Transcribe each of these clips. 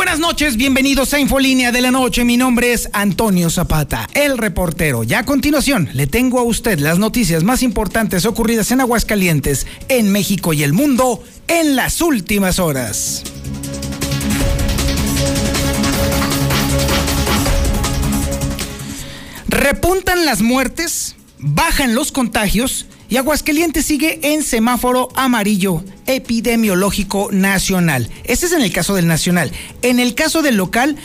Buenas noches, bienvenidos a Infolínea de la Noche. Mi nombre es Antonio Zapata, el reportero. Ya a continuación le tengo a usted las noticias más importantes ocurridas en Aguascalientes, en México y el mundo en las últimas horas. Repuntan las muertes, bajan los contagios y Aguascalientes sigue en semáforo amarillo epidemiológico nacional. Ese es en el caso del nacional. En el caso del local,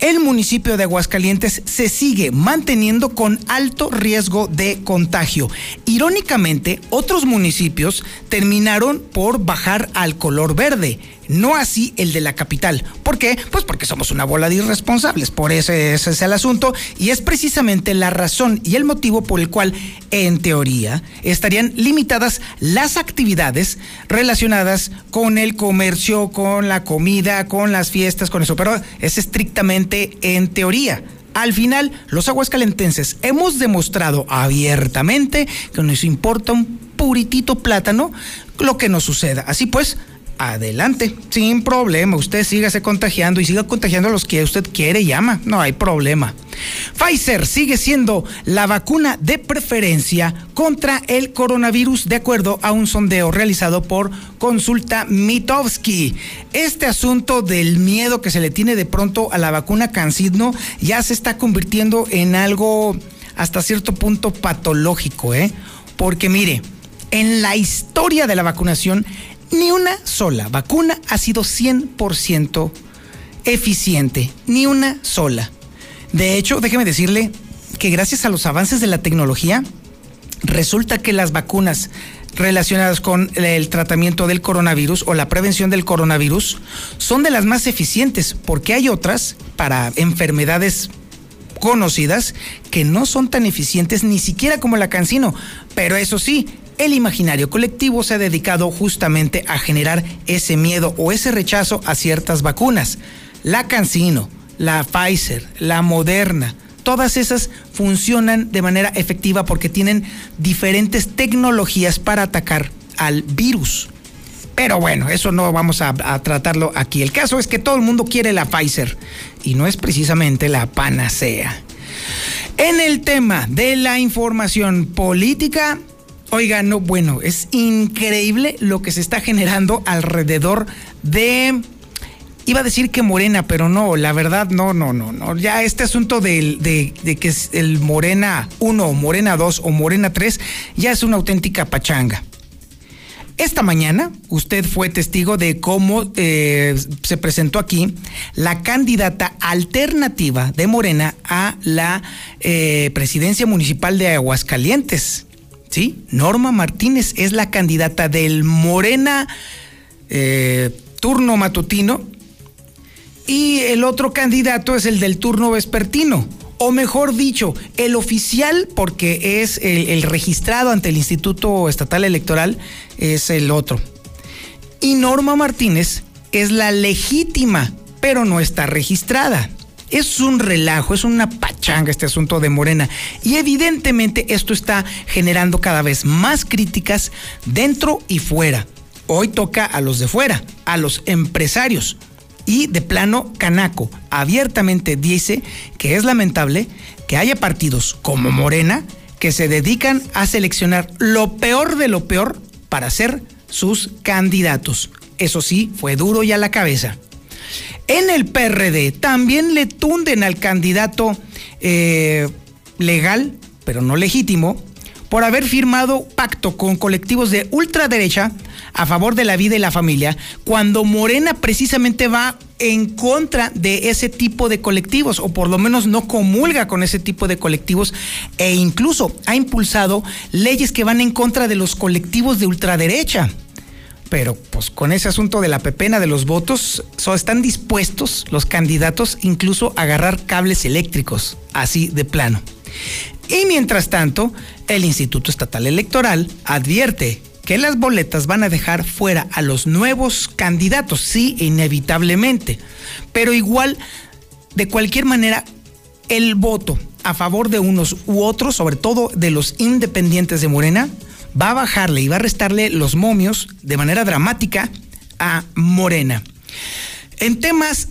el municipio de Aguascalientes se sigue manteniendo con alto riesgo de contagio. Irónicamente, otros municipios terminaron por bajar al color verde no así el de la capital. ¿Por qué? Pues porque somos una bola de irresponsables, por ese, ese, es el asunto y es precisamente la razón y el motivo por el cual, en teoría, estarían limitadas las actividades relacionadas con el comercio, con la comida, con las fiestas, con eso, pero es estrictamente en teoría. Al final, los aguascalentenses hemos demostrado abiertamente que nos importa un puritito plátano lo que nos suceda. Así pues, adelante, sin problema. Usted sígase contagiando y siga contagiando a los que usted quiere y ama. No hay problema. Pfizer sigue siendo la vacuna de preferencia contra el coronavirus de acuerdo a un sondeo realizado por Consulta Mitowski. Este asunto del miedo que se le tiene de pronto a la vacuna Cancidno ya se está convirtiendo en algo hasta cierto punto patológico, ¿eh? Porque mire, en la historia de la vacunación ni una sola vacuna ha sido 100% eficiente, ni una sola. De hecho, déjeme decirle que gracias a los avances de la tecnología, resulta que las vacunas relacionadas con el tratamiento del coronavirus o la prevención del coronavirus son de las más eficientes, porque hay otras para enfermedades conocidas que no son tan eficientes ni siquiera como la cancino, pero eso sí, el imaginario colectivo se ha dedicado justamente a generar ese miedo o ese rechazo a ciertas vacunas. La Cancino, la Pfizer, la Moderna, todas esas funcionan de manera efectiva porque tienen diferentes tecnologías para atacar al virus. Pero bueno, eso no vamos a, a, tratarlo aquí. El caso es que todo el mundo quiere la Pfizer y no es precisamente la panacea. En el tema de la información política, Oiga, no, bueno, es increíble lo que se está generando alrededor de iba a decir que Morena, pero no, la verdad, no, no, no, no. Ya este asunto de, de, que es el Morena 1 o Morena 2 o Morena 3 ya es una auténtica pachanga. Esta mañana usted fue testigo de cómo eh, se presentó aquí la candidata alternativa de Morena a la eh, presidencia municipal de Aguascalientes. ¿Sí? Norma Martínez es la candidata del Morena eh, turno matutino y el otro candidato es el del turno vespertino. O mejor dicho, el oficial, porque es el, registrado ante el Instituto Estatal Electoral, es el otro. Y Norma Martínez es la legítima, pero no está registrada. Es un relajo, es una este asunto de Morena. Y evidentemente esto está generando cada vez más críticas dentro y fuera. Hoy toca a los de fuera, a los empresarios. Y de plano, Canaco abiertamente dice que es lamentable que haya partidos como Morena que se dedican a seleccionar lo peor de lo peor para ser sus candidatos. Eso sí, fue duro y a la cabeza. En el PRD también le tunden al candidato eh, legal, pero no legítimo, por haber firmado pacto con colectivos de ultraderecha a favor de la vida y la familia, cuando Morena precisamente va en contra de ese tipo de colectivos, o por lo menos no comulga con ese tipo de colectivos, e incluso ha impulsado leyes que van en contra de los colectivos de ultraderecha pero pues con ese asunto de la pepena de los votos, están dispuestos los candidatos incluso a agarrar cables eléctricos, así de plano. Y mientras tanto, el Instituto Estatal Electoral advierte que las boletas van a dejar fuera a los nuevos candidatos, sí, inevitablemente. Pero igual, de cualquier manera, el voto a favor de unos u otros, sobre todo de los independientes de Morena, va a bajarle y va a restarle los momios de manera dramática a Morena. En temas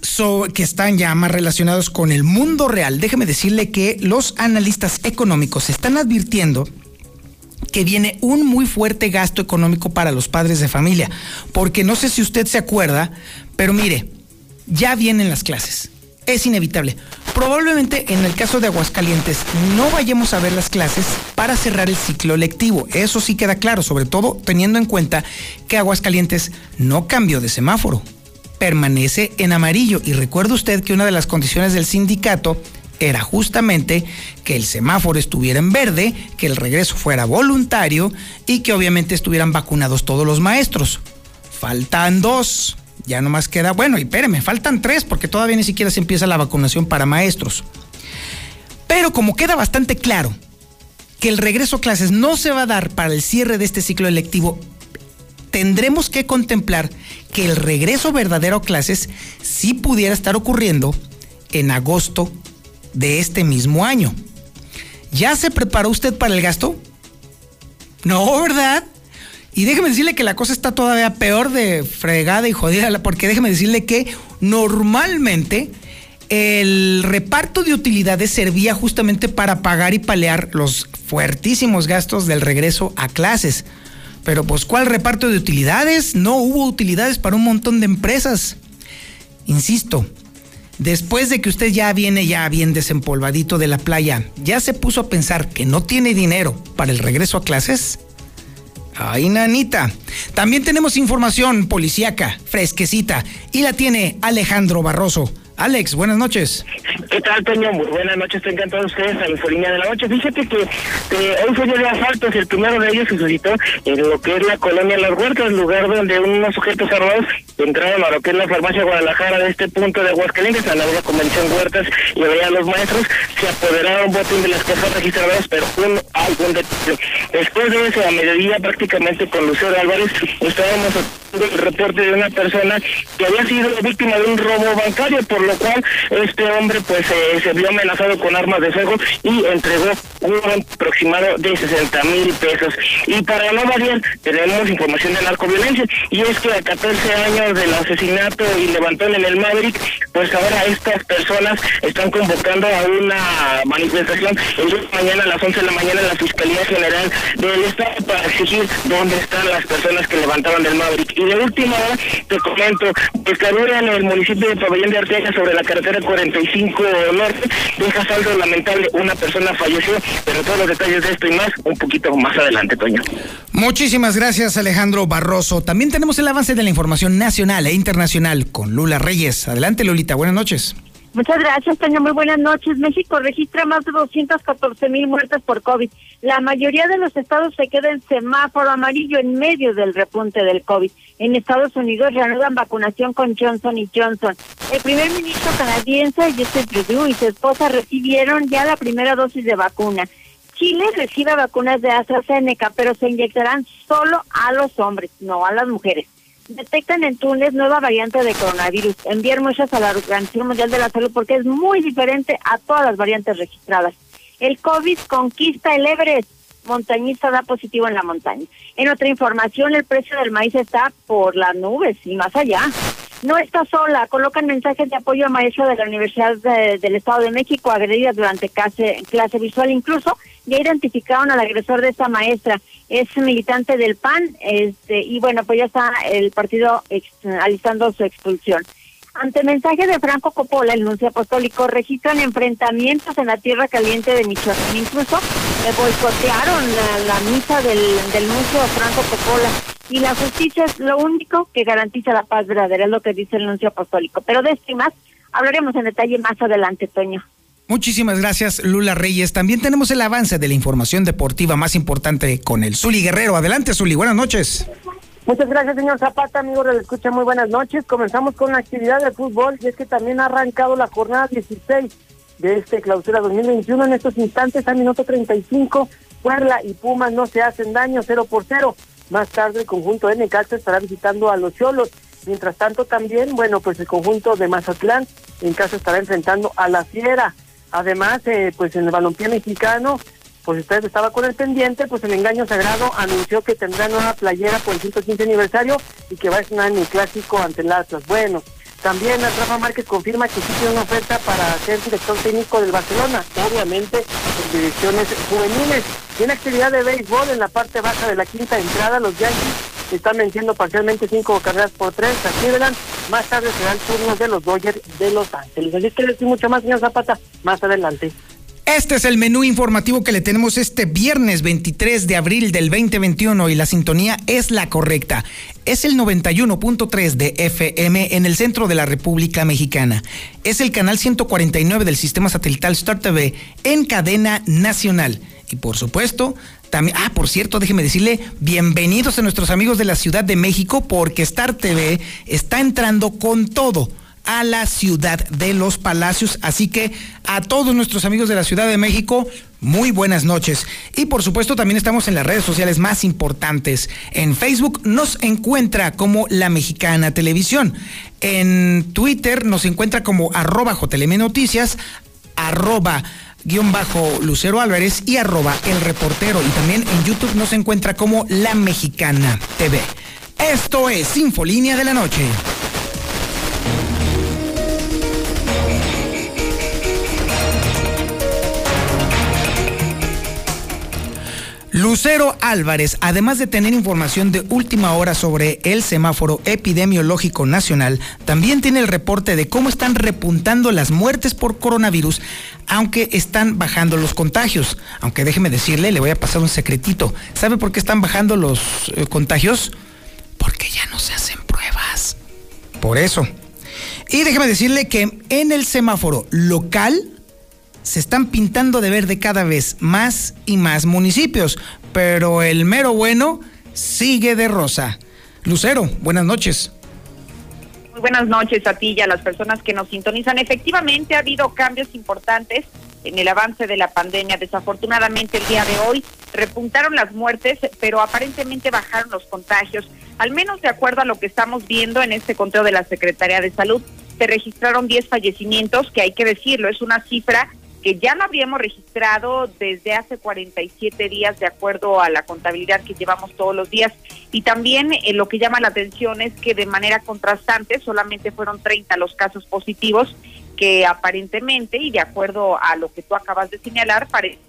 que están ya más relacionados con el mundo real, déjeme decirle que los analistas económicos están advirtiendo que viene un muy fuerte gasto económico para los padres de familia, porque no sé si usted se acuerda, pero mire, ya vienen las clases, es inevitable. Probablemente en el caso de Aguascalientes no vayamos a ver las clases para cerrar el ciclo lectivo, eso sí queda claro, sobre todo teniendo en cuenta que Aguascalientes no cambió de semáforo, permanece en amarillo y recuerde usted que una de las condiciones del sindicato era justamente que el semáforo estuviera en verde, que el regreso fuera voluntario y que obviamente estuvieran vacunados todos los maestros. Faltan dos. Ya nomás queda, bueno, y espéreme, faltan tres porque todavía ni siquiera se empieza la vacunación para maestros. Pero como queda bastante claro que el regreso a clases no se va a dar para el cierre de este ciclo electivo, tendremos que contemplar que el regreso verdadero a clases sí pudiera estar ocurriendo en agosto de este mismo año. ¿Ya se preparó usted para el gasto? No, ¿verdad? Y déjeme decirle que la cosa está todavía peor de fregada y jodida, porque déjeme decirle que normalmente el reparto de utilidades servía justamente para pagar y palear los fuertísimos gastos del regreso a clases. Pero pues ¿cuál reparto de utilidades? No hubo utilidades para un montón de empresas. Insisto, después de que usted ya viene ya bien desempolvadito de la playa, ¿ya se puso a pensar que no tiene dinero para el regreso a clases? Ay, nanita. También tenemos información policíaca, fresquecita, y la tiene Alejandro Barroso. Alex, buenas noches. ¿Qué tal, Toño? Buenas noches, tengan todos ustedes a la de la noche. Fíjate que hoy fue día de asaltos, el primero de ellos se suscitó en lo que es la colonia Las Huertas, lugar donde unos sujetos armados entraron a lo que es la farmacia Guadalajara de este punto de Aguascalientes, a la de convención Huertas, y a los maestros, se apoderaron botín de las cajas registradas, pero un algún detalle. Después de eso, a mediodía, prácticamente con Lucero Álvarez, estábamos el reporte de una persona que había sido víctima de un robo bancario, por lo cual este hombre pues eh, se vio amenazado con armas de fuego y entregó un aproximado de 60 mil pesos. Y para no variar, tenemos información de narcoviolencia, y es que a 14 años del asesinato y levantón en el Maverick, pues ahora estas personas están convocando a una manifestación el mañana a las 11 de la mañana en la Fiscalía General del Estado para exigir dónde están las personas que levantaron el Maverick. Y de última hora, te comento, pescadura en el municipio de Pabellón de Arteaga sobre la carretera 45 Norte deja saldo lamentable, una persona falleció, pero todos los detalles de esto y más un poquito más adelante, Toño. Muchísimas gracias, Alejandro Barroso. También tenemos el avance de la información nacional e internacional con Lula Reyes. Adelante, Lolita, buenas noches. Muchas gracias, Toño. Muy buenas noches. México registra más de 214 mil muertes por COVID. La mayoría de los estados se quedan en semáforo amarillo en medio del repunte del COVID. En Estados Unidos reanudan vacunación con Johnson y Johnson. El primer ministro canadiense, Justin Trudeau, y su esposa recibieron ya la primera dosis de vacuna. Chile recibe vacunas de AstraZeneca, pero se inyectarán solo a los hombres, no a las mujeres detectan en Túnez nueva variante de coronavirus. Enviar muestras a la Organización Mundial de la Salud porque es muy diferente a todas las variantes registradas. El COVID conquista el Everest. Montañista da positivo en la montaña. En otra información, el precio del maíz está por las nubes y más allá. No está sola, colocan mensajes de apoyo a maestro de la Universidad del Estado de México agredida durante clase, clase visual. Incluso ya identificaron al agresor de esta maestra. Es militante del PAN este, y bueno, pues ya está el partido alistando su expulsión. Ante mensaje de Franco Coppola, el nuncio apostólico, registran enfrentamientos en la tierra caliente de Michoacán. Incluso le boicotearon la, misa del, del nuncio Franco Coppola. Y la justicia es lo único que garantiza la paz verdadera, es lo que dice el nuncio apostólico. Pero de esto y más hablaremos en detalle más adelante, Toño. Muchísimas gracias, Lula Reyes. También tenemos el avance de la información deportiva más importante con el Zuli Guerrero. Adelante, Zuli. Buenas noches. Muchas gracias, señor Zapata, amigo la escucha. Muy buenas noches. Comenzamos con la actividad de fútbol y es que también ha arrancado la jornada 16 de este clausura 2021. En estos instantes, a minuto 35, Puebla y Pumas no se hacen daño, 0 por 0. Más tarde el conjunto de Necaxa estará visitando a los Cholos. Mientras tanto también, bueno, pues el conjunto de Mazatlán en casa estará enfrentando a la Fiera. Además, eh, pues en el balompié mexicano, pues usted estaba con el pendiente, pues el engaño sagrado anunció que tendrá nueva playera por el 115 aniversario y que va a estar en el clásico ante el Atlas. Bueno, también Rafa Márquez confirma que sí tiene una oferta para ser director técnico del Barcelona, obviamente en direcciones juveniles. Tiene actividad de béisbol en la parte baja de la quinta entrada. Los Yankees están venciendo parcialmente cinco carreras por tres a Cleveland. Más tarde será el turno de los Dodgers de Los Ángeles. Así que decir mucho más, señor Zapata, más adelante. Este es el menú informativo que le tenemos este viernes 23 de abril del 2021 y la sintonía es la correcta. Es el 91.3 de FM en el centro de la República Mexicana. Es el canal 149 del sistema satelital Star TV en cadena nacional. Y por supuesto, ah, por cierto, déjeme decirle, bienvenidos a nuestros amigos de la Ciudad de México porque Star TV está entrando con todo a la ciudad de los palacios. Así que a todos nuestros amigos de la Ciudad de México, muy buenas noches. Y por supuesto también estamos en las redes sociales más importantes. En Facebook nos encuentra como La Mexicana Televisión. En Twitter nos encuentra como arroba Noticias, arroba guion bajo Lucero Álvarez y arroba el reportero. Y también en YouTube nos encuentra como La Mexicana TV. Esto es Infolínea de la Noche. Lucero Álvarez, además de tener información de última hora sobre el semáforo epidemiológico nacional, también tiene el reporte de cómo están repuntando las muertes por coronavirus, aunque están bajando los contagios. Aunque déjeme decirle, le voy a pasar un secretito. ¿Sabe por qué están bajando los eh, contagios? Porque ya no se hacen pruebas. Por eso. Y déjeme decirle que en el semáforo local, se están pintando de verde cada vez más y más municipios, pero el mero bueno sigue de rosa. Lucero, buenas noches. Muy buenas noches a ti y a las personas que nos sintonizan. Efectivamente ha habido cambios importantes en el avance de la pandemia. Desafortunadamente el día de hoy repuntaron las muertes, pero aparentemente bajaron los contagios. Al menos de acuerdo a lo que estamos viendo en este conteo de la Secretaría de Salud, se registraron 10 fallecimientos, que hay que decirlo, es una cifra que ya lo habíamos registrado desde hace 47 días de acuerdo a la contabilidad que llevamos todos los días. Y también eh, lo que llama la atención es que de manera contrastante solamente fueron 30 los casos positivos que aparentemente y de acuerdo a lo que tú acabas de señalar parece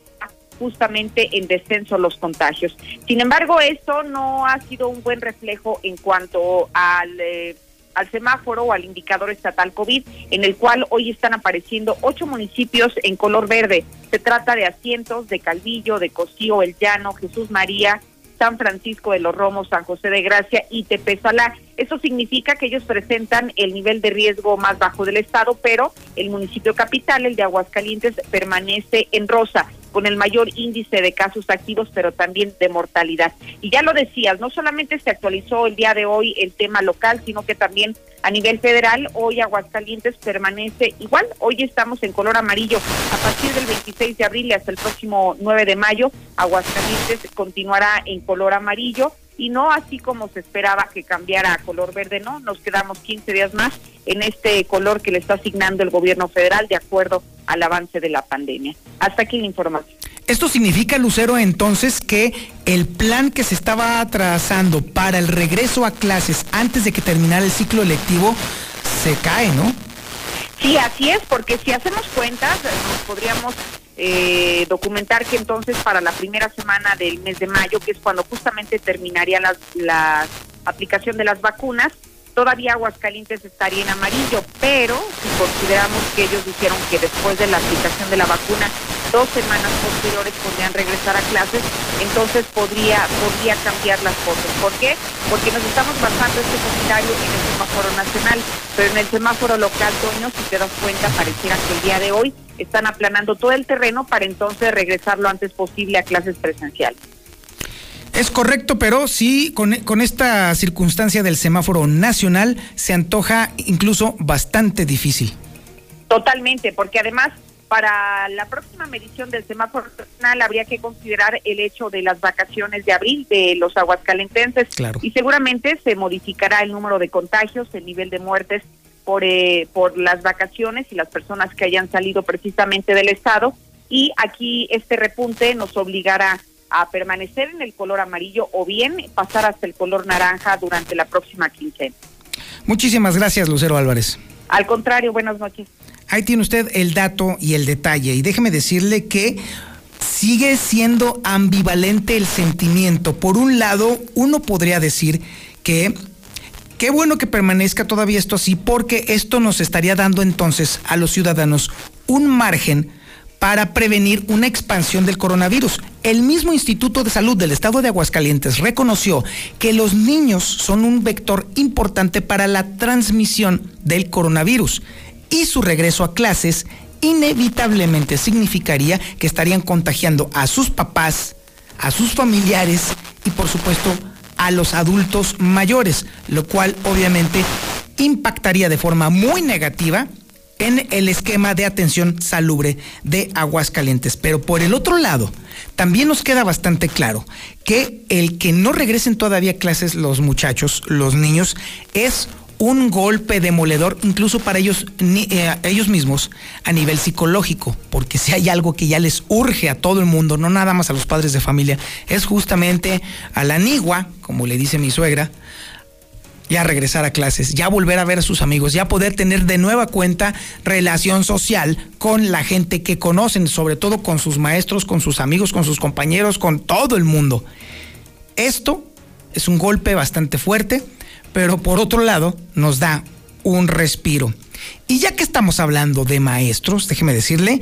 justamente en descenso los contagios. Sin embargo, esto no ha sido un buen reflejo en cuanto al eh, al semáforo o al indicador estatal COVID, en el cual hoy están apareciendo ocho municipios en color verde. Se trata de Asientos, de Calvillo, de Cosío, El Llano, Jesús María, San Francisco de los Romos, San José de Gracia y Tepezalá. Eso significa que ellos presentan el nivel de riesgo más bajo del estado, pero el municipio capital, el de Aguascalientes, permanece en rosa con el mayor índice de casos activos, pero también de mortalidad. Y ya lo decías, no solamente se actualizó el día de hoy el tema local, sino que también a nivel federal, hoy Aguascalientes permanece igual. Hoy estamos en color amarillo. A partir del 26 de abril y hasta el próximo 9 de mayo, Aguascalientes continuará en color amarillo y no así como se esperaba que cambiara a color verde, no, nos quedamos 15 días más en este color que le está asignando el gobierno federal de acuerdo al avance de la pandemia. Hasta aquí la información. Esto significa, Lucero, entonces que el plan que se estaba trazando para el regreso a clases antes de que terminara el ciclo lectivo se cae, ¿no? Sí, así es, porque si hacemos cuentas, nos podríamos eh, documentar que entonces para la primera semana del mes de mayo, que es cuando justamente terminaría la aplicación de las vacunas, todavía Aguascalientes estaría en amarillo, pero si consideramos que ellos dijeron que después de la aplicación de la vacuna, dos semanas posteriores podrían regresar a clases, entonces podría, podría cambiar las cosas. ¿Por qué? Porque nos estamos basando este comentario en el semáforo nacional, pero en el semáforo local, Toño, si te das cuenta, pareciera que el día de hoy están aplanando todo el terreno para entonces regresar lo antes posible a clases presenciales. Es correcto, pero sí, con, con, esta circunstancia del semáforo nacional se antoja incluso bastante difícil. Totalmente, porque además para la próxima medición del semáforo nacional habría que considerar el hecho de las vacaciones de abril de los aguascalentenses y seguramente se modificará el número de contagios, el nivel de muertes por, eh, por las vacaciones y las personas que hayan salido precisamente del estado y aquí este repunte nos obligará a permanecer en el color amarillo o bien pasar hasta el color naranja durante la próxima quincena. Muchísimas gracias, Lucero Álvarez. Al contrario, buenas noches. Ahí tiene usted el dato y el detalle. Y déjeme decirle que sigue siendo ambivalente el sentimiento. Por un lado, uno podría decir que qué bueno que permanezca todavía esto así, porque esto nos estaría dando entonces a los ciudadanos un margen para prevenir una expansión del coronavirus. El mismo Instituto de Salud del Estado de Aguascalientes reconoció que los niños son un vector importante para la transmisión del coronavirus y su regreso a clases inevitablemente significaría que estarían contagiando a sus papás, a sus familiares y por supuesto a los adultos mayores, lo cual obviamente impactaría de forma muy negativa en el esquema de atención salubre de Aguascalientes. Pero por el otro lado, también nos queda bastante claro que el que no regresen todavía clases los muchachos, los niños, es un golpe demoledor incluso para ellos, eh, ellos mismos a nivel psicológico, porque si hay algo que ya les urge a todo el mundo, no nada más a los padres de familia, es justamente a la nigua, como le dice mi suegra, ya regresar a clases, ya volver a ver a sus amigos, ya poder tener de nueva cuenta relación social con la gente que conocen, sobre todo con sus maestros, con sus amigos, con sus compañeros, con todo el mundo. Esto es un golpe bastante fuerte, pero por otro lado nos da un respiro. Y ya que estamos hablando de maestros, déjeme decirle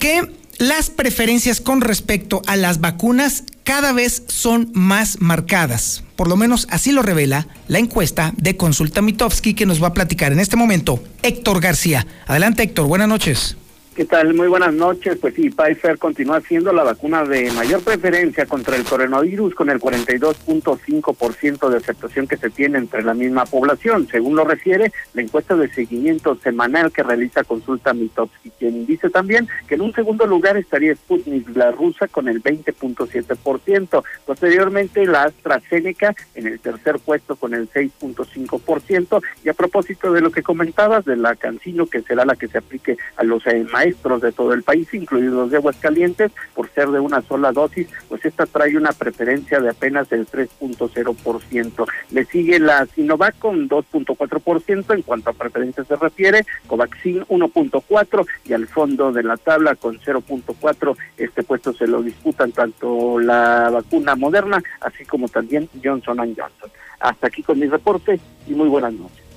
que las preferencias con respecto a las vacunas cada vez son más marcadas. Por lo menos así lo revela la encuesta de Consulta Mitofsky que nos va a platicar en este momento Héctor García. Adelante Héctor, buenas noches. ¿Qué tal? Muy buenas noches. Pues sí, Pfizer continúa siendo la vacuna de mayor preferencia contra el coronavirus con el 42.5% de aceptación que se tiene entre la misma población, según lo refiere la encuesta de seguimiento semanal que realiza Consulta Mitowski, quien dice también que en un segundo lugar estaría Sputnik, la rusa, con el 20.7%. Posteriormente, la AstraZeneca en el tercer puesto con el 6.5%. Y a propósito de lo que comentabas de la Cancino, que será la que se aplique a los eh, maestros de todo el país, incluidos los de Aguascalientes, por ser de una sola dosis, pues esta trae una preferencia de apenas el 3.0%. Le sigue la Sinovac con 2.4% en cuanto a preferencia se refiere, Covaxin 1.4 y al fondo de la tabla con 0.4. Este puesto se lo disputan tanto la vacuna moderna así como también Johnson Johnson. Hasta aquí con mi reporte y muy buenas noches.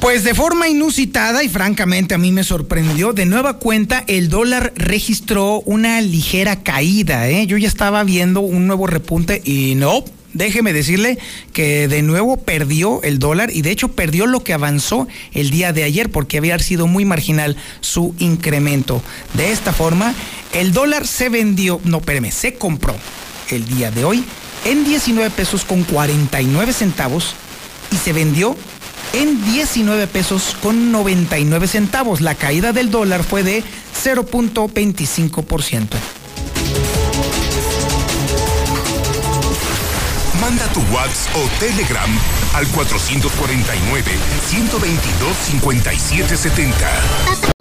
Pues de forma inusitada y francamente a mí me sorprendió, de nueva cuenta el dólar registró una ligera caída. ¿eh? Yo ya estaba viendo un nuevo repunte y no, déjeme decirle que de nuevo perdió el dólar y de hecho perdió lo que avanzó el día de ayer porque había sido muy marginal su incremento. De esta forma, el dólar se vendió, no, espérame, se compró el día de hoy en 19 pesos con 49 centavos y se vendió en 19 pesos con 99 centavos. La caída del dólar fue de 0.25%. Manda tu WhatsApp o Telegram al 449 122 5770.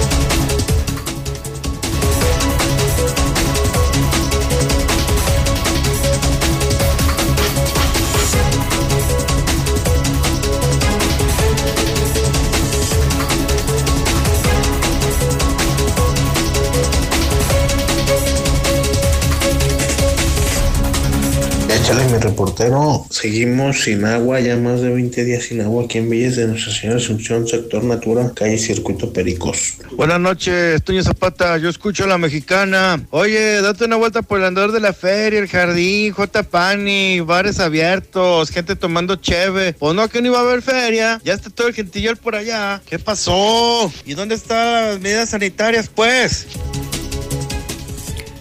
Reportero, seguimos sin agua, ya más de 20 días sin agua aquí en Villas de Nuestra Señora Asunción, sector Natura, calle Circuito Pericos. Buenas noches, Toño Zapata, yo escucho a la mexicana. Oye, date una vuelta por el andador de la feria, el jardín, J. Pani, bares abiertos, gente tomando cheve. Pues no, que no iba a haber feria, ya está todo el gentillo por allá. ¿Qué pasó? ¿Y dónde están las medidas sanitarias, pues?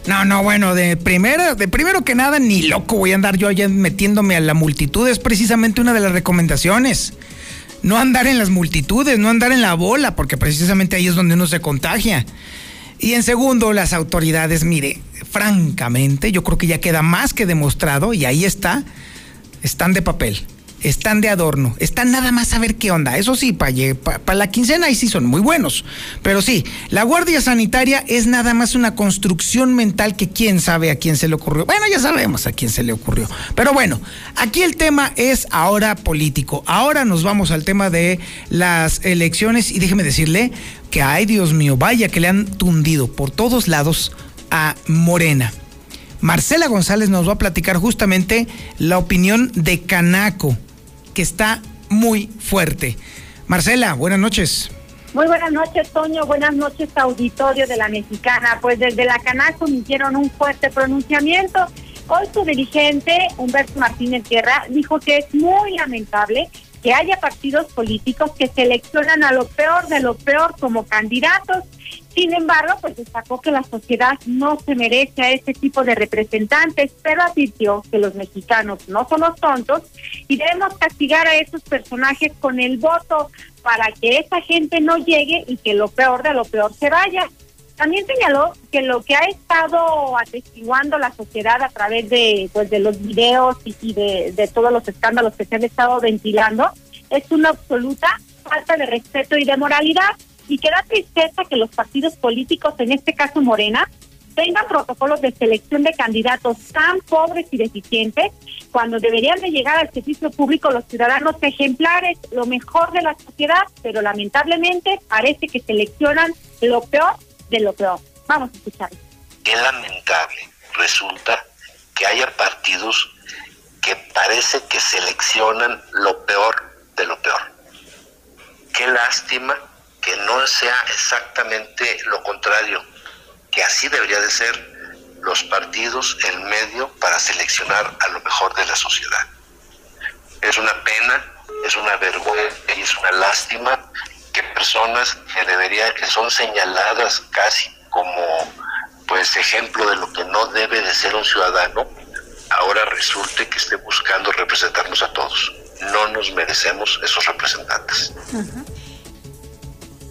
No, no, bueno, de primera, de primero que nada, ni loco voy a andar yo allá metiéndome a la multitud, es precisamente una de las recomendaciones. No andar en las multitudes, no andar en la bola, porque precisamente ahí es donde uno se contagia. Y en segundo, las autoridades, mire, francamente, yo creo que ya queda más que demostrado, y ahí está, están de papel están de adorno, están nada más a ver qué onda. Eso sí, para la quincena ahí sí son muy buenos. Pero sí, la Guardia Sanitaria es nada más una construcción mental que quién sabe a quién se le ocurrió. Bueno, ya sabemos a quién se le ocurrió. Pero bueno, aquí el tema es ahora político. Ahora nos vamos al tema de las elecciones y déjeme decirle que, ay Dios mío, vaya que le han tundido por todos lados a Morena. Marcela González nos va a platicar justamente la opinión de Canaco que está muy fuerte. Marcela, buenas noches. Muy buenas noches, Toño. Buenas noches, auditorio de la Mexicana. Pues desde la Canaco hicieron un fuerte pronunciamiento. Hoy su dirigente, Humberto Martínez Guerra, dijo que es muy lamentable que haya partidos políticos que seleccionan a lo peor de lo peor como candidatos sin embargo, pues destacó que la sociedad no se merece a ese tipo de representantes, pero advirtió que los mexicanos no somos tontos y debemos castigar a esos personajes con el voto para que esa gente no llegue y que lo peor de lo peor se vaya. También señaló que lo que ha estado atestiguando la sociedad a través de pues de los videos y, de, de todos los escándalos que se han estado ventilando es una absoluta falta de respeto y de moralidad. Y que da tristeza que los partidos políticos, en este caso Morena, tengan protocolos de selección de candidatos tan pobres y deficientes, cuando deberían de llegar al servicio público los ciudadanos ejemplares, lo mejor de la sociedad, pero lamentablemente parece que seleccionan lo peor de lo peor. Vamos a escuchar. Qué lamentable resulta que haya partidos que parece que seleccionan lo peor de lo peor. Qué lástima que no sea exactamente lo contrario, que así debería de ser los partidos el medio para seleccionar a lo mejor de la sociedad. Es una pena, es una vergüenza y es una lástima que personas que deberían, que son señaladas casi como pues ejemplo de lo que no debe de ser un ciudadano, ahora resulte que esté buscando representarnos a todos. No nos merecemos esos representantes.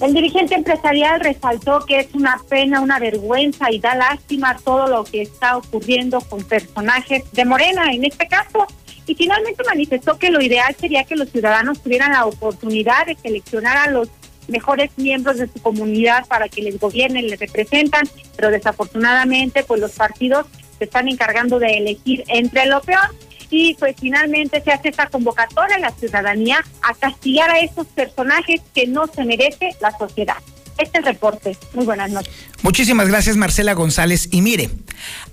El dirigente empresarial resaltó que es una pena, una vergüenza y da lástima todo lo que está ocurriendo con personajes de Morena en este caso. Y finalmente manifestó que lo ideal sería que los ciudadanos tuvieran la oportunidad de seleccionar a los mejores miembros de su comunidad para que les gobiernen, les representan, pero desafortunadamente pues los partidos se están encargando de elegir entre lo peor y pues finalmente se hace esta convocatoria a la ciudadanía a castigar a esos personajes que no se merece la sociedad. Este es el reporte. Muy buenas noches. Muchísimas gracias Marcela González. Y mire,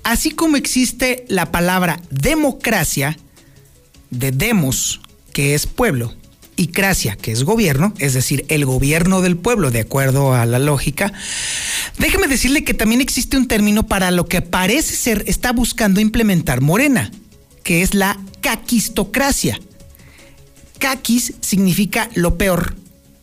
así como existe la palabra democracia, de demos, que es pueblo, y cracia, que es gobierno, es decir, el gobierno del pueblo, de acuerdo a la lógica, déjeme decirle que también existe un término para lo que parece ser está buscando implementar Morena, que es la caquistocracia. Caquis significa lo peor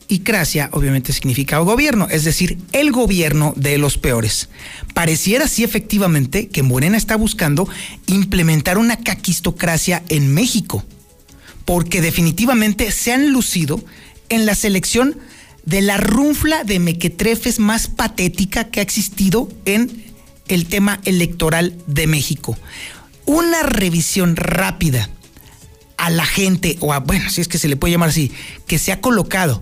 y cracia obviamente significa gobierno, es decir, el gobierno de los peores. Pareciera sí efectivamente que Morena está buscando implementar una caquistocracia en México, porque definitivamente se han lucido en la selección de la runfla de mequetrefes más patética que ha existido en el tema electoral de México una revisión rápida a la gente, o a, bueno, si es que se le puede llamar así, que se ha colocado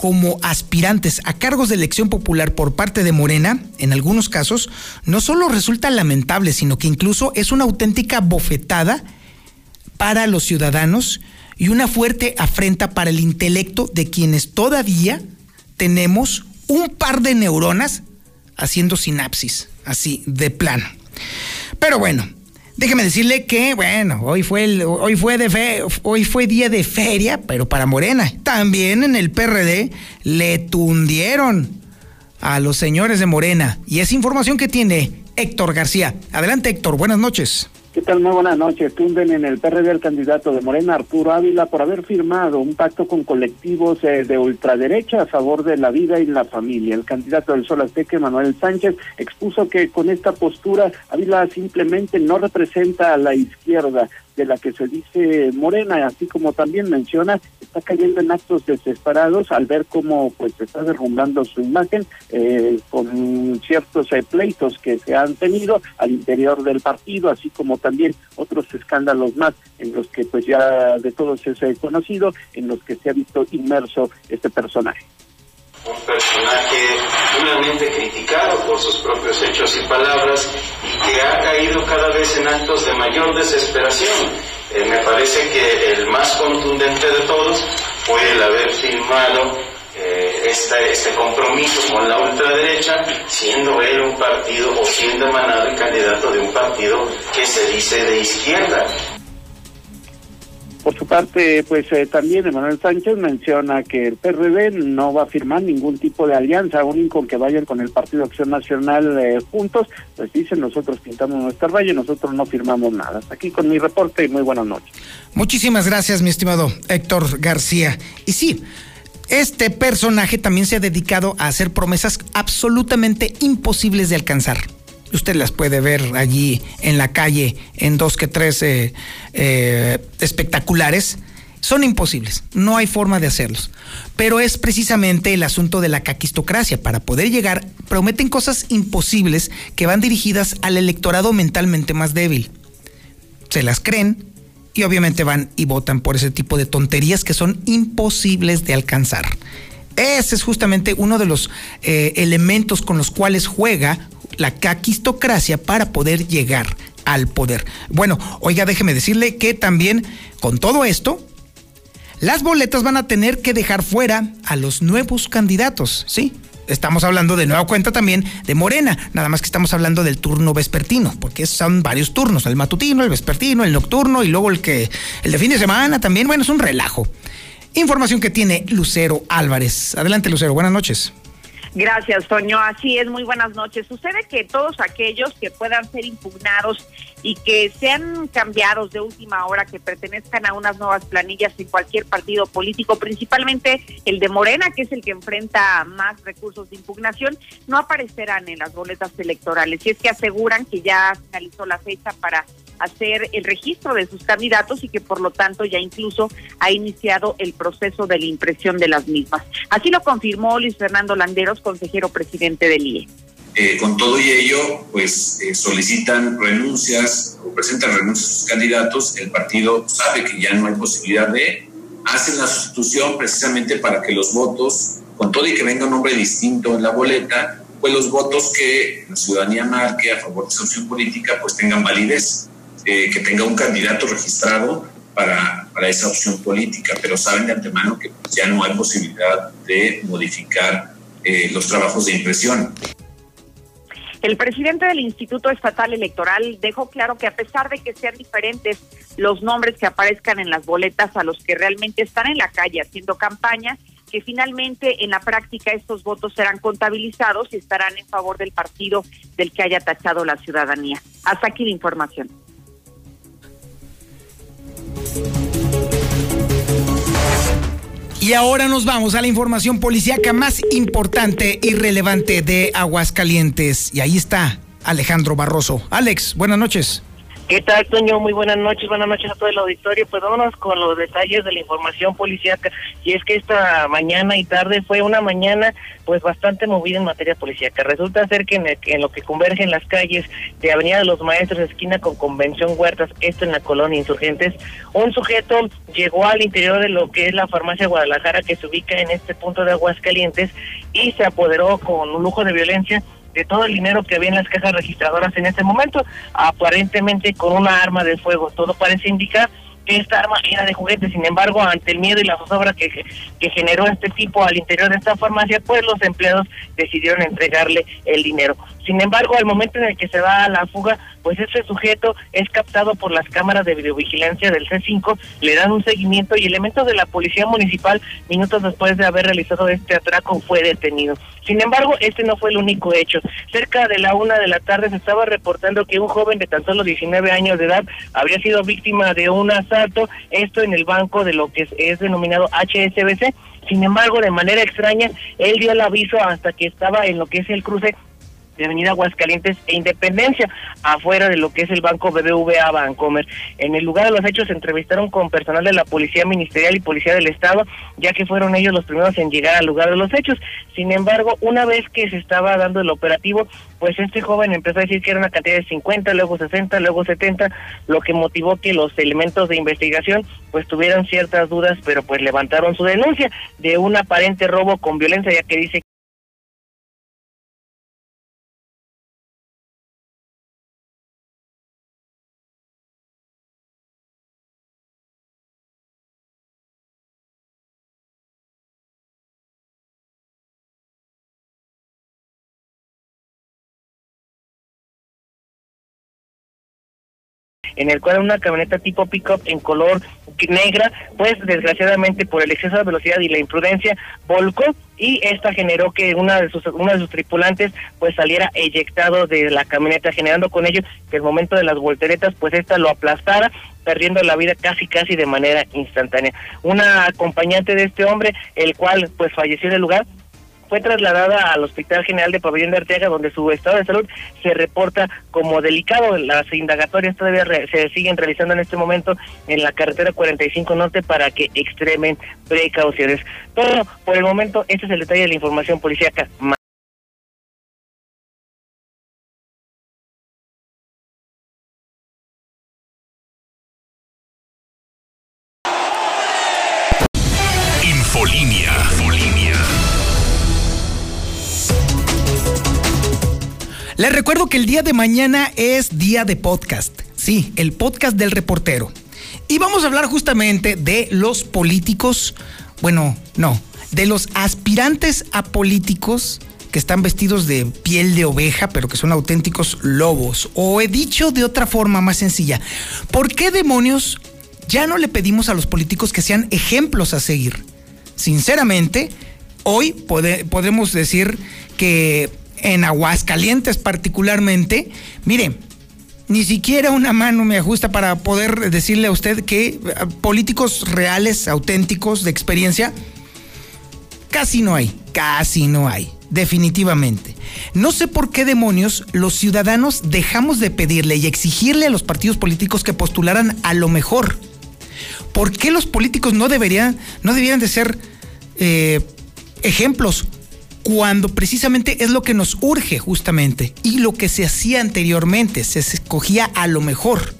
como aspirantes a cargos de elección popular por parte de Morena, en algunos casos, no solo resulta lamentable, sino que incluso es una auténtica bofetada para los ciudadanos y una fuerte afrenta para el intelecto de quienes todavía tenemos un par de neuronas haciendo sinapsis, así de plano. Pero bueno, Déjeme decirle que, bueno, hoy fue, el, hoy, fue de fe, hoy fue día de feria, pero para Morena. También en el PRD le tundieron a los señores de Morena. Y es información que tiene Héctor García. Adelante, Héctor, buenas noches. ¿Qué tal? Muy buenas noches. Tunden en el PRD el candidato de Morena, Arturo Ávila, por haber firmado un pacto con colectivos eh, de ultraderecha a favor de la vida y la familia. El candidato del Sol Azteca, Manuel Sánchez, expuso que con esta postura Ávila simplemente no representa a la izquierda de la que se dice Morena, así como también menciona, está cayendo en actos desesperados al ver cómo pues está derrumbando su imagen eh, con ciertos eh, pleitos que se han tenido al interior del partido, así como también otros escándalos más en los que pues ya de todos es eh, conocido, en los que se ha visto inmerso este personaje un personaje duramente criticado por sus propios hechos y palabras y que ha caído cada vez en actos de mayor desesperación. Eh, me parece que el más contundente de todos fue el haber firmado eh, este, compromiso con la ultraderecha, siendo él un partido o siendo emanado el candidato de un partido que se dice de izquierda. Por su parte, pues eh, también Emanuel Sánchez menciona que el PRD no va a firmar ningún tipo de alianza, aún con que vayan con el Partido Acción Nacional eh, juntos, pues dicen nosotros pintamos nuestra raya, nosotros no firmamos nada. aquí con mi reporte y muy buenas noches. Muchísimas gracias, mi estimado Héctor García. Y sí, este personaje también se ha dedicado a hacer promesas absolutamente imposibles de alcanzar usted las puede ver allí en la calle en dos que tres eh, eh, espectaculares, son imposibles, no hay forma de hacerlos. Pero es precisamente el asunto de la caquistocracia. Para poder llegar, prometen cosas imposibles que van dirigidas al electorado mentalmente más débil. Se las creen y obviamente van y votan por ese tipo de tonterías que son imposibles de alcanzar. Ese es justamente uno de los eh, elementos con los cuales juega la caquistocracia para poder llegar al poder. Bueno, oiga, déjeme decirle que también con todo esto, las boletas van a tener que dejar fuera a los nuevos candidatos, ¿sí? Estamos hablando de nueva cuenta también de Morena, nada más que estamos hablando del turno vespertino, porque son varios turnos, el matutino, el vespertino, el nocturno y luego el que el de fin de semana también, bueno, es un relajo. Información que tiene Lucero Álvarez. Adelante, Lucero, buenas noches. Gracias, Toño. Así es, muy buenas noches. Sucede que todos aquellos que puedan ser impugnados y que sean cambiados de última hora, que pertenezcan a unas nuevas planillas en cualquier partido político, principalmente el de Morena, que es el que enfrenta más recursos de impugnación, no aparecerán en las boletas electorales. Y es que aseguran que ya finalizó la fecha para hacer el registro de sus candidatos y que por lo tanto ya incluso ha iniciado el proceso de la impresión de las mismas. Así lo confirmó Luis Fernando Landeros, consejero presidente del IE. Eh, con todo y ello, pues eh, solicitan renuncias o presentan renuncias a sus candidatos. El partido sabe que ya no hay posibilidad de, hacen la sustitución precisamente para que los votos, con todo y que venga un nombre distinto en la boleta, pues los votos que la ciudadanía marque a favor de esa opción política, pues tengan validez. Eh, que tenga un candidato registrado para, para, esa opción política, pero saben de antemano que pues, ya no hay posibilidad de modificar eh, los trabajos de impresión. El presidente del Instituto Estatal Electoral dejó claro que a pesar de que sean diferentes los nombres que aparezcan en las boletas a los que realmente están en la calle haciendo campaña, que finalmente en la práctica estos votos serán contabilizados y estarán en favor del partido del que haya tachado la ciudadanía. Hasta aquí la información. Y ahora nos vamos a la información policíaca más importante y relevante de Aguascalientes. Y ahí está Alejandro Barroso. Alex, buenas noches. ¿Qué tal, Toño? Muy buenas noches, buenas noches a todo el auditorio. Pues vámonos con los detalles de la información policíaca. Y es que esta mañana y tarde fue una mañana pues bastante movida en materia policíaca. Resulta ser que en, lo que convergen las calles de Avenida de los Maestros, esquina con Convención Huertas, esto en la colonia Insurgentes, un sujeto llegó al interior de lo que es la farmacia Guadalajara que se ubica en este punto de Aguascalientes y se apoderó con un lujo de violencia de todo el dinero que había en las cajas registradoras en ese momento, aparentemente con una arma de fuego. Todo parece indicar que esta arma era de juguete, sin embargo, ante el miedo y la zozobra que, que generó este tipo al interior de esta farmacia, pues los empleados decidieron entregarle el dinero. Sin embargo, al momento en el que se va a la fuga, pues ese sujeto es captado por las cámaras de videovigilancia del C5, le dan un seguimiento y elementos de la policía municipal, minutos después de haber realizado este atraco, fue detenido. Sin embargo, este no fue el único hecho. Cerca de la una de la tarde se estaba reportando que un joven de tan solo 19 años de edad habría sido víctima de un asalto, esto en el banco de lo que es, denominado HSBC. Sin embargo, de manera extraña, él dio el aviso hasta que estaba en lo que es el cruce de Avenida Aguascalientes e Independencia, afuera de lo que es el Banco BBVA Bancomer. En el lugar de los hechos se entrevistaron con personal de la Policía Ministerial y Policía del Estado, ya que fueron ellos los primeros en llegar al lugar de los hechos. Sin embargo, una vez que se estaba dando el operativo, pues este joven empezó a decir que era una cantidad de 50, luego 60, luego 70, lo que motivó que los elementos de investigación pues tuvieran ciertas dudas, pero pues levantaron su denuncia de un aparente robo con violencia, ya que dice en el cual una camioneta tipo pickup en color negra, pues desgraciadamente por el exceso de velocidad y la imprudencia volcó y esta generó que una de sus una de sus tripulantes pues saliera eyectado de la camioneta generando con ello que el momento de las volteretas pues esta lo aplastara perdiendo la vida casi casi de manera instantánea. Una acompañante de este hombre, el cual pues falleció en el lugar, fue trasladada al Hospital General de Pabellón de Arteaga, donde su estado de salud se reporta como delicado. Las indagatorias todavía se siguen realizando en este momento en la carretera 45 Norte para que extremen precauciones. Todo por el momento, este es el detalle de la información policíaca. Que el día de mañana es día de podcast. Sí, el podcast del reportero. Y vamos a hablar justamente de los políticos, bueno, no, de los aspirantes a políticos que están vestidos de piel de oveja, pero que son auténticos lobos. O he dicho de otra forma más sencilla, ¿por qué demonios ya no le pedimos a los políticos que sean ejemplos a seguir? Sinceramente, hoy podemos decir que en Aguascalientes particularmente, mire, ni siquiera una mano me ajusta para poder decirle a usted que eh, políticos reales, auténticos, de experiencia, casi no hay, casi no hay, definitivamente. No sé por qué demonios los ciudadanos dejamos de pedirle y exigirle a los partidos políticos que postularan a lo mejor. ¿Por qué los políticos no deberían, no deberían de ser eh, ejemplos cuando precisamente es lo que nos urge justamente y lo que se hacía anteriormente, se escogía a lo mejor.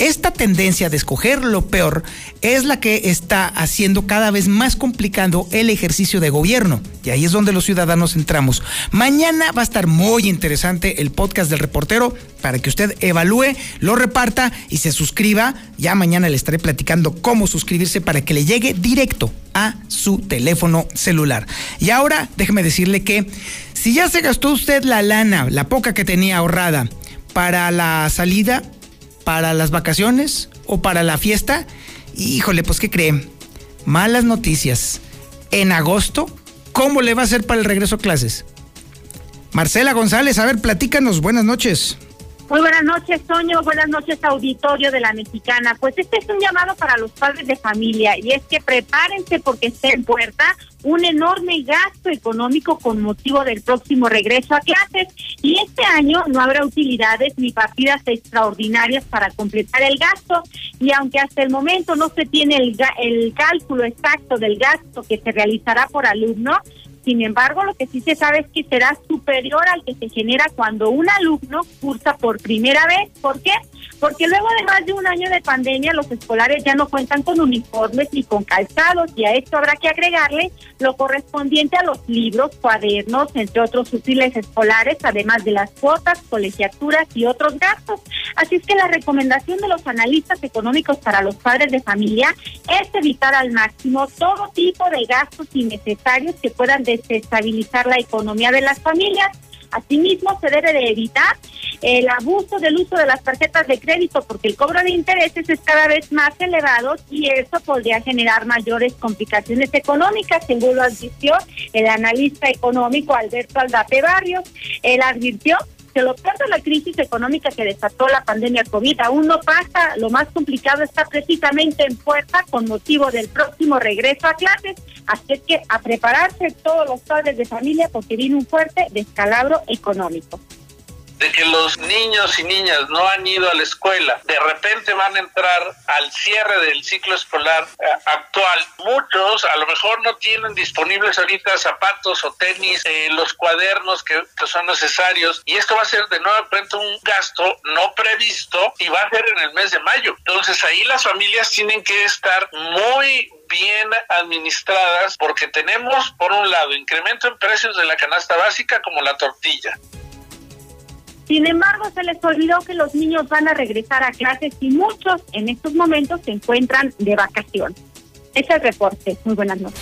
Esta tendencia de escoger lo peor es la que está haciendo cada vez más complicado el ejercicio de gobierno. Y ahí es donde los ciudadanos entramos. Mañana va a estar muy interesante el podcast del reportero para que usted evalúe, lo reparta y se suscriba. Ya mañana le estaré platicando cómo suscribirse para que le llegue directo a su teléfono celular. Y ahora déjeme decirle que si ya se gastó usted la lana, la poca que tenía ahorrada para la salida, para las vacaciones o para la fiesta, híjole, pues ¿qué cree? Malas noticias. En agosto, ¿cómo le va a ser para el regreso a clases? Marcela González, a ver, platícanos, buenas noches. Muy buenas noches, Toño. Buenas noches, auditorio de la Mexicana. Pues este es un llamado para los padres de familia y es que prepárense porque está en puerta un enorme gasto económico con motivo del próximo regreso a clases y este año no habrá utilidades ni partidas extraordinarias para completar el gasto y aunque hasta el momento no se tiene el, el cálculo exacto del gasto que se realizará por alumno, sin embargo, lo que sí se sabe es que será superior al que se genera cuando un alumno cursa por primera vez. ¿Por qué? Porque luego de más de un año de pandemia, los escolares ya no cuentan con uniformes ni con calzados y a esto habrá que agregarle lo correspondiente a los libros, cuadernos, entre otros útiles escolares, además de las cuotas, colegiaturas y otros gastos. Así es que la recomendación de los analistas económicos para los padres de familia es evitar al máximo todo tipo de gastos innecesarios que puedan desestabilizar la economía de las familias Asimismo, se debe de evitar el abuso del uso de las tarjetas de crédito porque el cobro de intereses es cada vez más elevado y eso podría generar mayores complicaciones económicas, según lo advirtió el analista económico Alberto Aldape Barrios. Él advirtió que lo peor de la crisis económica que desató la pandemia COVID aún no pasa, lo más complicado está precisamente en puerta con motivo del próximo regreso a clases, así que a prepararse todos los padres de familia porque viene un fuerte descalabro económico de que los niños y niñas no han ido a la escuela, de repente van a entrar al cierre del ciclo escolar eh, actual. Muchos a lo mejor no tienen disponibles ahorita zapatos o tenis, eh, los cuadernos que, son necesarios y esto va a ser de nuevo un gasto no previsto y va a ser en el mes de mayo. Entonces ahí las familias tienen que estar muy bien administradas porque tenemos por un lado incremento en precios de la canasta básica como la tortilla. Sin embargo, se les olvidó que los niños van a regresar a clases y muchos en estos momentos se encuentran de vacación. Ese es el reporte. Muy buenas noches.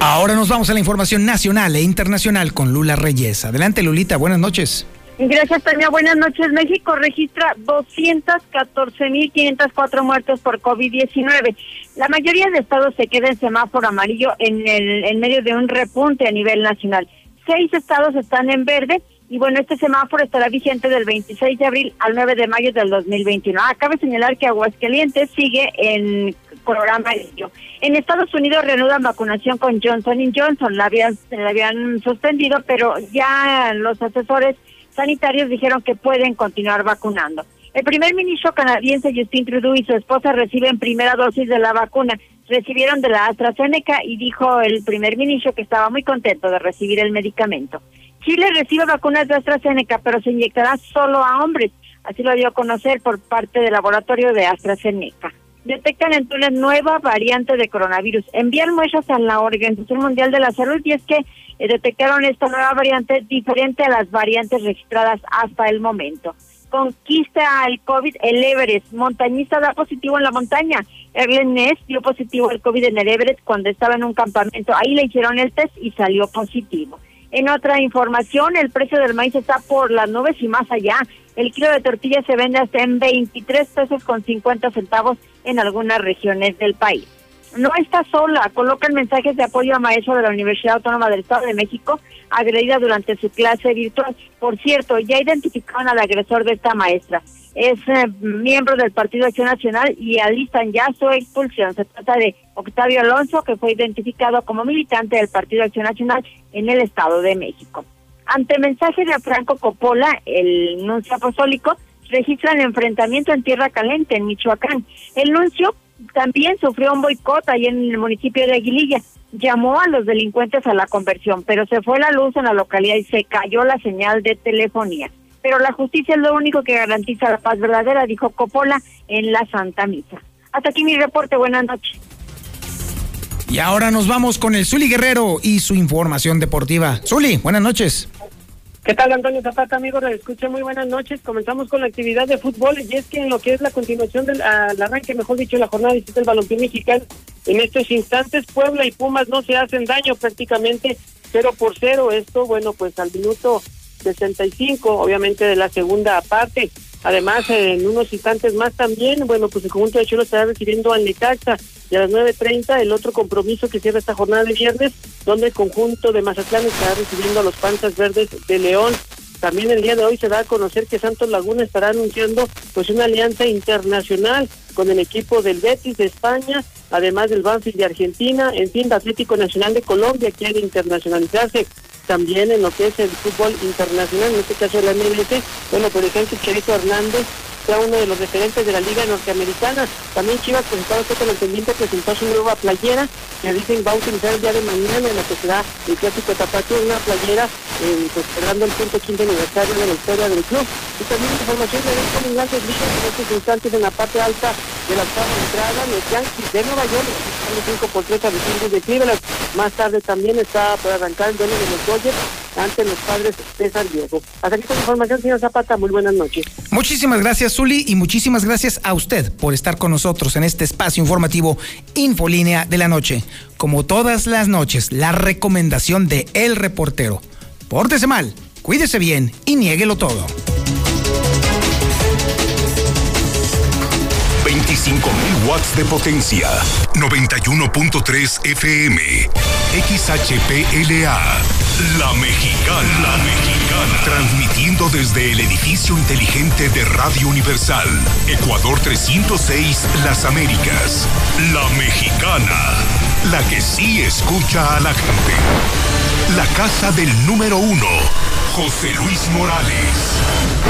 Ahora nos vamos a la información nacional e internacional con Lula Reyes. Adelante, Lulita. Buenas noches. Gracias, Tania. Buenas noches. México registra 214.504 muertos por COVID-19. La mayoría de estados se queda en semáforo amarillo en, el, en medio de un repunte a nivel nacional. Seis estados están en verde y bueno, este semáforo estará vigente del 26 de abril al 9 de mayo del 2021. Ah, cabe señalar que Aguascalientes sigue en color amarillo. En Estados Unidos reanudan vacunación con Johnson Johnson. La habían, la habían suspendido, pero ya los asesores sanitarios dijeron que pueden continuar vacunando. El primer ministro canadiense Justin Trudeau y su esposa reciben primera dosis de la vacuna recibieron de la AstraZeneca y dijo el primer ministro que estaba muy contento de recibir el medicamento. Chile recibe vacunas de AstraZeneca, pero se inyectará solo a hombres. Así lo dio a conocer por parte del laboratorio de AstraZeneca. Detectan en Túnez nueva variante de coronavirus. Envían muestras a la Organización Mundial de la Salud y es que eh, detectaron esta nueva variante diferente a las variantes registradas hasta el momento conquista el COVID el Everest. Montañista da positivo en la montaña. Erlen Ness dio positivo al COVID en el Everest cuando estaba en un campamento. Ahí le hicieron el test y salió positivo. En otra información, el precio del maíz está por las nubes y más allá. El kilo de tortilla se vende hasta en 23 pesos con 50 centavos en algunas regiones del país no está sola, colocan mensajes de apoyo a maestro de la Universidad Autónoma del Estado de México, agredida durante su clase virtual. Por cierto, ya identificaron al agresor de esta maestra. Es eh, miembro del Partido Acción Nacional y alistan ya su expulsión. Se trata de Octavio Alonso, que fue identificado como militante del Partido Acción Nacional en el Estado de México. Ante mensaje de Franco Coppola, el nuncio apostólico, registran enfrentamiento en Tierra Caliente, en Michoacán. El nuncio también sufrió un boicot ahí en el municipio de Aguililla. Llamó a los delincuentes a la conversión, pero se fue la luz en la localidad y se cayó la señal de telefonía. Pero la justicia es lo único que garantiza la paz verdadera, dijo Coppola en la Santa Misa. Hasta aquí mi reporte, buenas noches. Y ahora nos vamos con el Zuli Guerrero y su información deportiva. Zuli, buenas noches. ¿Qué tal, Antonio Zapata, amigos? Escucha, muy buenas noches. Comenzamos con la actividad de fútbol y es que en lo que es la continuación del arranque, mejor dicho, la jornada de del balompié mexicano, en estos instantes Puebla y Pumas no se hacen daño prácticamente cero por cero. Esto, bueno, pues al minuto 65, obviamente de la segunda parte. Además, en unos instantes más también, bueno, pues el conjunto de Cholo estará recibiendo al Necaxa y a las 9.30 el otro compromiso que cierra esta jornada de viernes, donde el conjunto de Mazatlán estará recibiendo a los Panzas Verdes de León. También el día de hoy se da a conocer que Santos Laguna estará anunciando pues una alianza internacional con el equipo del Betis de España, además del Banfield de Argentina, en fin, Atlético Nacional de Colombia quiere internacionalizarse también en lo que es el fútbol internacional, en este caso el MLS, bueno, por ejemplo, Cherito Hernández sea uno de los referentes de la Liga Norteamericana. También Chivas, pues estaba con el pendiente, presentó su nueva playera, que dicen va a utilizar el día de mañana en la que será el clásico tapatío, una playera eh, pues cerrando el punto quinto aniversario de la historia del club. Y también información de en grandes en estos instantes en la parte alta de la octava entrada, los Yankees de Nueva York, 5 por 3 a los de Cleveland. Más tarde también está por arrancar el duelo de los Dodgers ante los padres de San Diego. Hasta aquí con la información, señor Zapata. Muy buenas noches. Muchísimas gracias, Zuli, y muchísimas gracias a usted por estar con nosotros en este espacio informativo Infolínea de la Noche. Como todas las noches, la recomendación de El Reportero. Pórtese mal, cuídese bien y niéguelo todo. 25.000 watts de potencia. 91.3 FM. XHPLA. La Mexicana. La Mexicana. Transmitiendo desde el edificio inteligente de Radio Universal. Ecuador 306, Las Américas. La Mexicana. La que sí escucha a la gente. La casa del número uno. José Luis Morales.